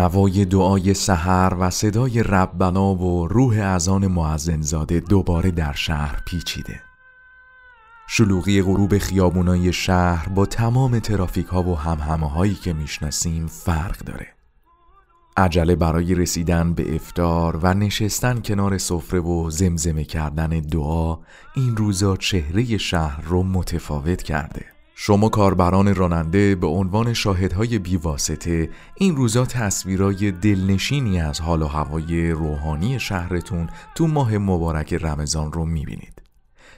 نوای دعای سحر و صدای ربنا و روح ازان معزنزاده دوباره در شهر پیچیده. شلوغی غروب خیابونای شهر با تمام ترافیک ها و همهمه هایی که می‌شناسیم فرق داره. عجله برای رسیدن به افتار و نشستن کنار سفره و زمزمه کردن دعا این روزا چهره شهر رو متفاوت کرده. شما کاربران راننده به عنوان شاهدهای بیواسطه این روزا تصویرای دلنشینی از حال و هوای روحانی شهرتون تو ماه مبارک رمضان رو می‌بینید.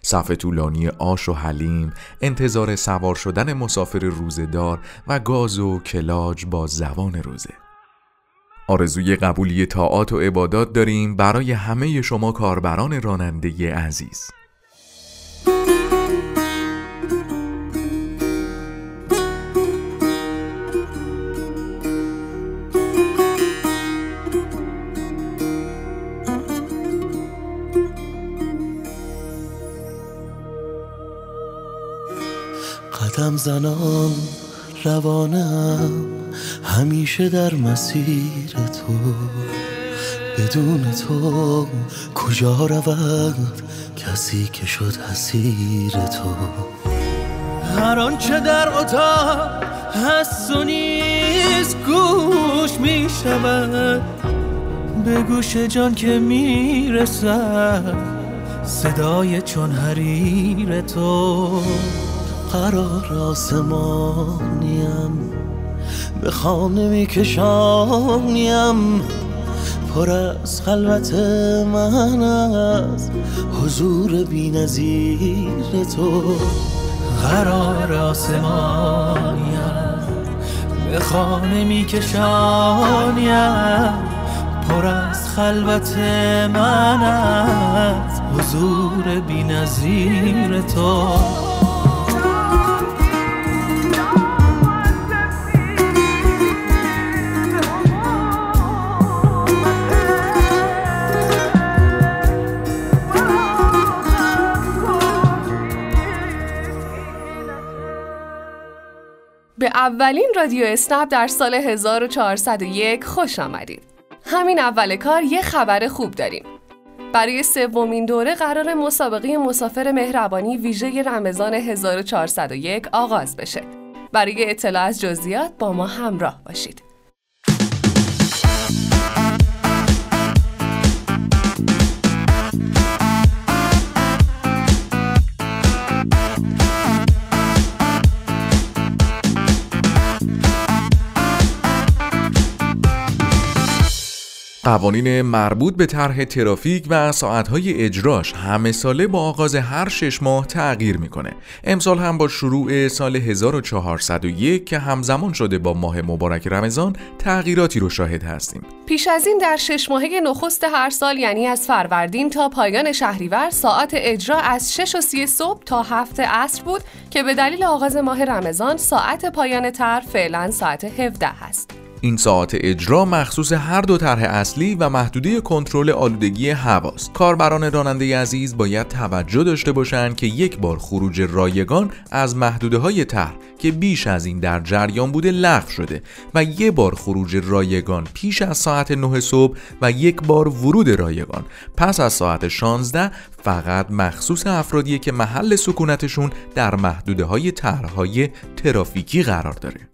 صف طولانی آش و حلیم، انتظار سوار شدن مسافر روزدار و گاز و کلاج با زبان روزه. آرزوی قبولی طاعات و عبادات داریم برای همه شما کاربران راننده عزیز. قدم زنان روانم همیشه در مسیر تو. بدون تو کجا رود کسی که شد حسیر تو؟ هر آنچه در اتاق هست و نیست گوش می شود. به گوش جان که می‌رسد صدای چون حریر تو. قرار آسمانیم. به خانه میکشانیم. پر از خلوت من از حضور بی نظیر تو. قرار آسمانیم. به خانه میکشانیم. پر از خلوت من از حضور بی نظیر تو. اولین رادیو اسنپ در سال 1401 خوش آمدید. همین اول کار یه خبر خوب داریم. برای سومین دوره قرار مسابقه مسافر مهربانی ویژه رمضان 1401 آغاز بشه. برای اطلاع از جزئیات با ما همراه باشید. قوانین مربوط به طرح ترافیک و ساعتهای اجراش همه ساله با آغاز هر شش ماه تغییر می‌کنه. امسال هم با شروع سال 1401 که همزمان شده با ماه مبارک رمضان تغییراتی رو شاهد هستیم. پیش از این در شش ماهه نخست هر سال یعنی از فروردین تا پایان شهریور ساعت اجرا از 6 و 30 صبح تا 7 عصر بود که به دلیل آغاز ماه رمضان ساعت پایان طرح فعلا ساعت 17 هست. این ساعت اجرا مخصوص هر دو طرح اصلی و محدوده کنترل آلودگی هواست. کاربران راننده عزیز باید توجه داشته باشند که یک بار خروج رایگان از محدوده های طرح که بیش از این در جریان بوده لغو شده و یک بار خروج رایگان پیش از ساعت 9 صبح و یک بار ورود رایگان پس از ساعت 16 فقط مخصوص افرادیه که محل سکونتشون در محدوده های طرحهای ترافیکی قرار داره.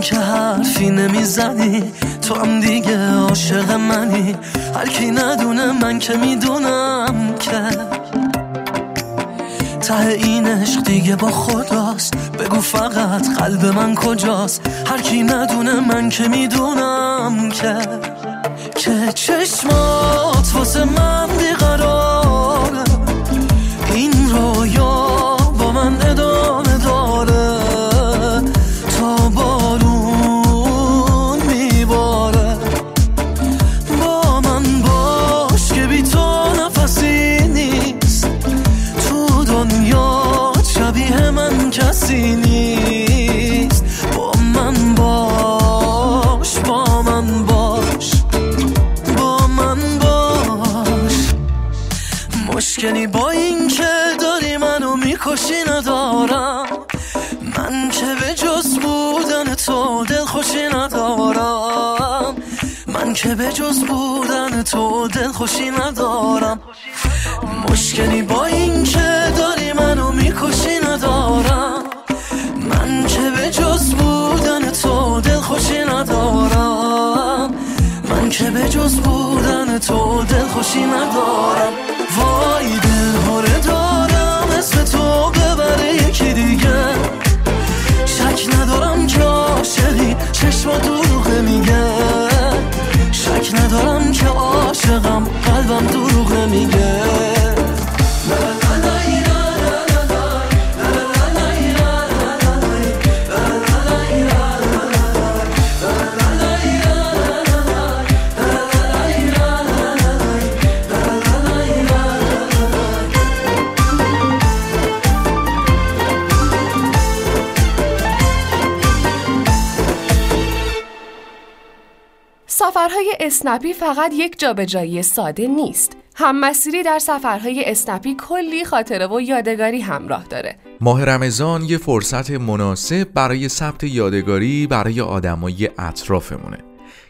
که حرفی نمی‌زنی. تو هم دیگه عاشق منی. هر کی ندونه من که می‌دونم که. ته این عشق دیگه با خداست. بگو فقط قلب من کجاست. هر کی ندونه من که می‌دونم که. که چشمات واسه من بیقراره. این رویا این که داری منو می‌کشی ندارم. من که به جز بودن تو دل خوشی ندارم. من که به جز بودن تو دل خوشی ندارم. مشکلی با این که داری منو می‌کشی ندارم. من که به جز بودن تو دل خوشی ندارم. من که به جز بودن تو دل خوشی ندارم. سفرهای اسنپی فقط یک جابجایی ساده نیست. هم مسیری در سفرهای اسنپی کلی خاطره و یادگاری همراه داره. ماه رمضان یه فرصت مناسب برای ثبت یادگاری برای آدمای اطرافمونه.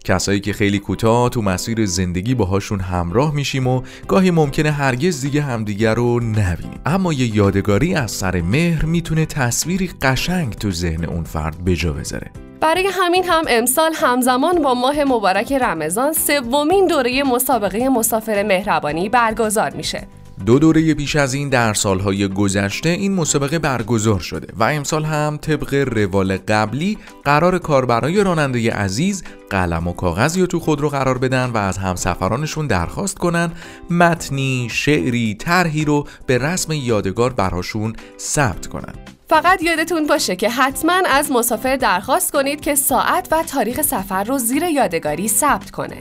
کسایی که خیلی کوتاه تو مسیر زندگی باهاشون همراه میشیم و گاهی ممکنه هرگز دیگه همدیگر رو نبینیم اما یه یادگاری از سر مهر می‌تونه تصویری قشنگ تو ذهن اون فرد بجا بذاره برای همین هم امسال همزمان با ماه مبارک رمضان سومین دوره مسابقه مسافر مهربانی برگزار میشه. دو دوره بیش از این در سالهای گذشته این مسابقه برگزار شده و امسال هم طبق روال قبلی قرار کاربرای راننده عزیز قلم و کاغذی رو تو خود رو قرار بدن و از همسفرانشون درخواست کنن متنی، شعری، طرحی رو به رسم یادگار براشون ثبت کنن. فقط یادتون باشه که حتما از مسافر درخواست کنید که ساعت و تاریخ سفر رو زیر یادگاری ثبت کنه.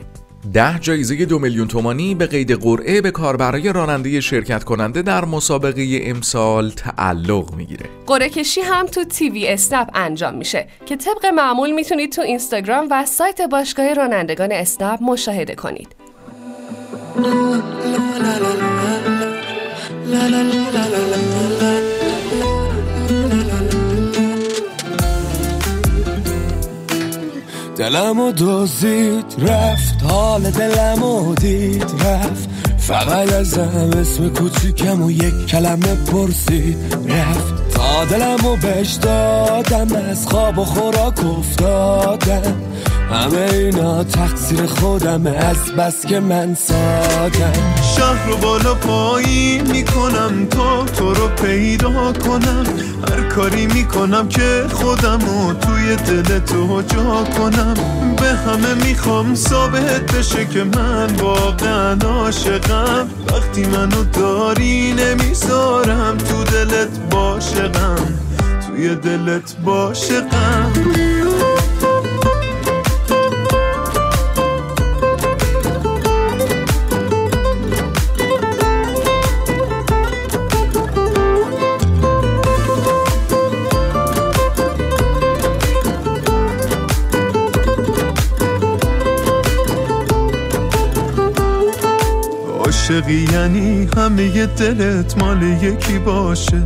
ده جایزه دو میلیون تومانی به قید قرعه به کاربرای راننده شرکت کننده در مسابقه امسال تعلق می‌گیره. قرعه کشی هم تو تیوی اسنپ انجام میشه که طبق معمول می‌تونید تو اینستاگرام و سایت باشگاه رانندگان اسنپ مشاهده کنید. دلم و دوزید رفت. حال دلم و دید رفت. فقط ازم اسم کوچیکم و یک کلمه پرسید رفت. تا دلم و بش دادم از خواب و خوراک افتادم. همه اینا تقصیر خودم از بس که من سادم شهر رو بالا پایین می‌کنم تا تو رو پیدا کنم. هر کاری می‌کنم که خودم رو توی دل تو جا کنم. به همه می‌خوام ثابت بشه که من واقعا عاشقم. وقتی منو داری نمی‌ذارم تو دلت باشقم. توی دلت باشقم. عاشقی یعنی همه دلت مال یکی باشه.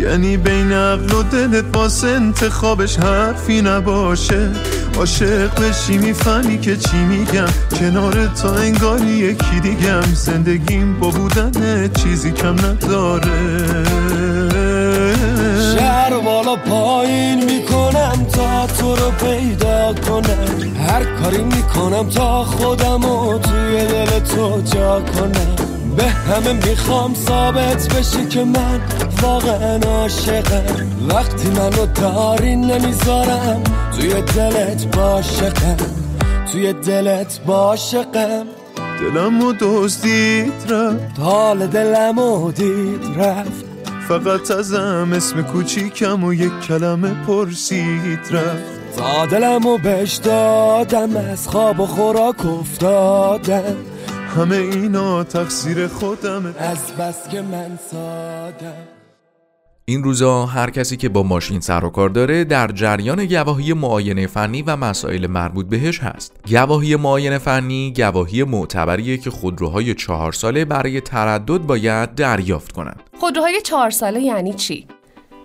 یعنی بین عقل و دلت واسه انتخابش حرفی نباشه. عاشق بشی می‌فهمی که چی میگم. کنار تا انگاری یکی دیگم. زندگیم با بودن چیزی کم نداره. شهر بالا پایین می‌کنم تا تو رو پیدا کنم. هر کاری می‌کنم تا خودم و توی دل تو جا کنم. به همه می‌خوام ثابت بشه که من واقعا عاشقم. وقتی منو داری نمی‌ذارم توی دلت باشقم. توی دلت باشقم. دلم و دزدید رفت. حال دلم و دید رفت. فقط ازم اسم کوچیکم و یک کلمه پرسید رفت. تا دلم و بش دادم از خواب و خوراک افتادم. همه اینا تقصیر خودم از بس که من سادم این روزا هر کسی که با ماشین سر و کار داره در جریان گواهی معاینه فنی و مسائل مربوط بهش هست. گواهی معاینه فنی گواهی معتبریه که خودروهای چهار ساله برای تردد باید دریافت کنند. خودروهای چهار ساله یعنی چی؟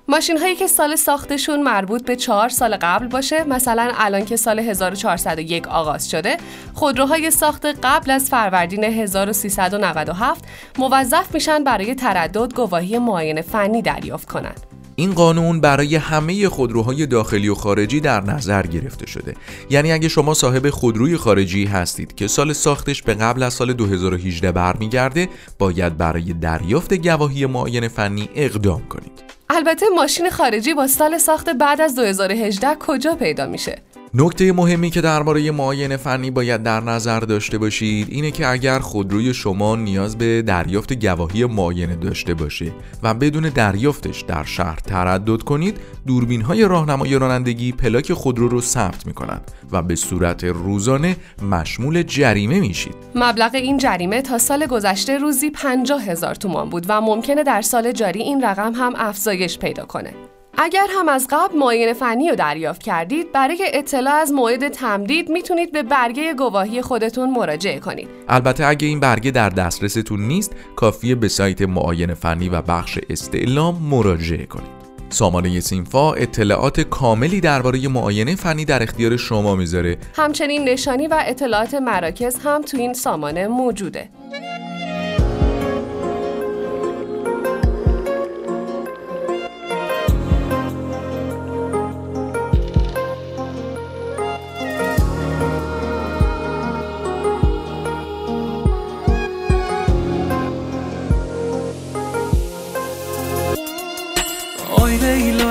ماشین هایی که سال ساختشون مربوط به چهار سال قبل باشه مثلا الان که سال 1401 آغاز شده خودروهای ساخت قبل از فروردین 1397 موظف میشن برای تردد گواهی معاینه فنی دریافت کنند. این قانون برای همه خودروهای داخلی و خارجی در نظر گرفته شده یعنی اگه شما صاحب خودروی خارجی هستید که سال ساختش به قبل از سال 2018 برمیگرده باید برای دریافت گواهی معاینه فنی اقدام کنید البته ماشین خارجی با سال ساخت بعد از 2018 کجا پیدا میشه؟ نکته مهمی که درباره معاینه فنی باید در نظر داشته باشید اینه که اگر خودروی شما نیاز به دریافت گواهی معاینه داشته باشه و بدون دریافتش در شهر تردد کنید دوربین های راهنمای رانندگی پلاک خودرو رو ثبت می‌کنند و به صورت روزانه مشمول جریمه میشید مبلغ این جریمه تا سال گذشته روزی 50 هزار تومان بود و ممکنه در سال جاری این رقم هم افزایش پیدا کنه. اگر هم از قبل معاینه فنی رو دریافت کردید برای اطلاع از موعد تمدید می‌تونید به برگه گواهی خودتون مراجعه کنید. البته اگه این برگه در دسترستون نیست کافیه به سایت معاینه فنی و بخش استعلام مراجعه کنید. سامانه سینفا اطلاعات کاملی درباره معاینه فنی در اختیار شما می‌ذاره. همچنین نشانی و اطلاعات مراکز هم تو این سامانه موجوده.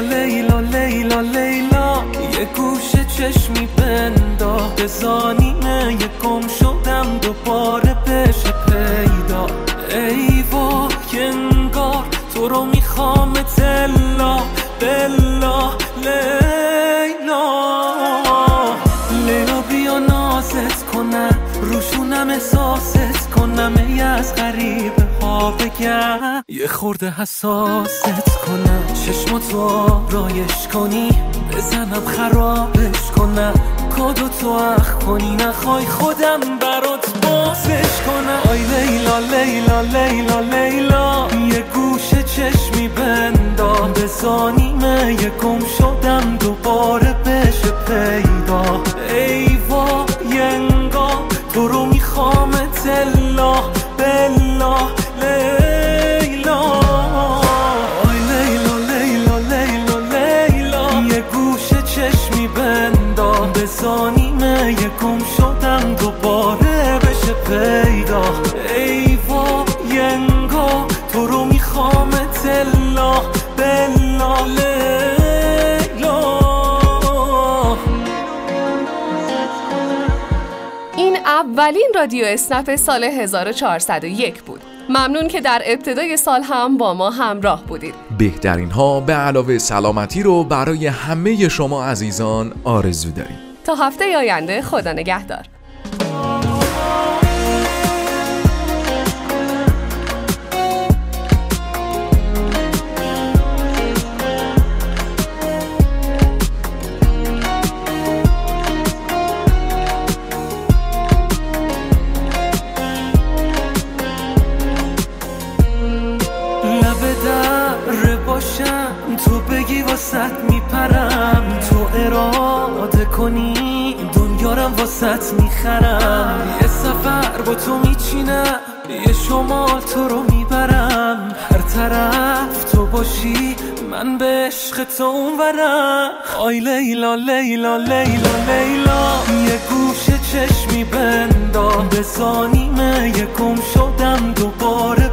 لیلا لیلا لیلا یه گوشه چشمی بندا به زانینه یه گم شدم دوباره. بگم یه خورده حساست کنم. چشماتو رایش کنی. بزنم خرابش کنم. کادو تو اخ کنی. نخوای خودم برات بازش کنم. آی لیلا لیلا لیلا لیلا. یه گوشه چشمی بندام به زانیمه یه گم شدم. دوباره بشه پیدا. ای وای انگار تو رو می‌خوام تلا رادیو اسنپ سال 1401 بود. ممنون که در ابتدای سال هم با ما همراه بودید. بهترین ها به علاوه سلامتی رو برای همه شما عزیزان آرزو داریم. تا هفته آینده خدا نگهدار. واسط میپرم. تو اراده کنی دنیارم واسط می‌خرم. یه سفر با تو میچینم یه شمال تو رو می‌برم. هر طرف تو باشی من به عشق تو اونورم. آی لیلا لیلا لیلا لیلا. یه گوشه چشمی بندام به زانیمه یه گم شدم دوباره.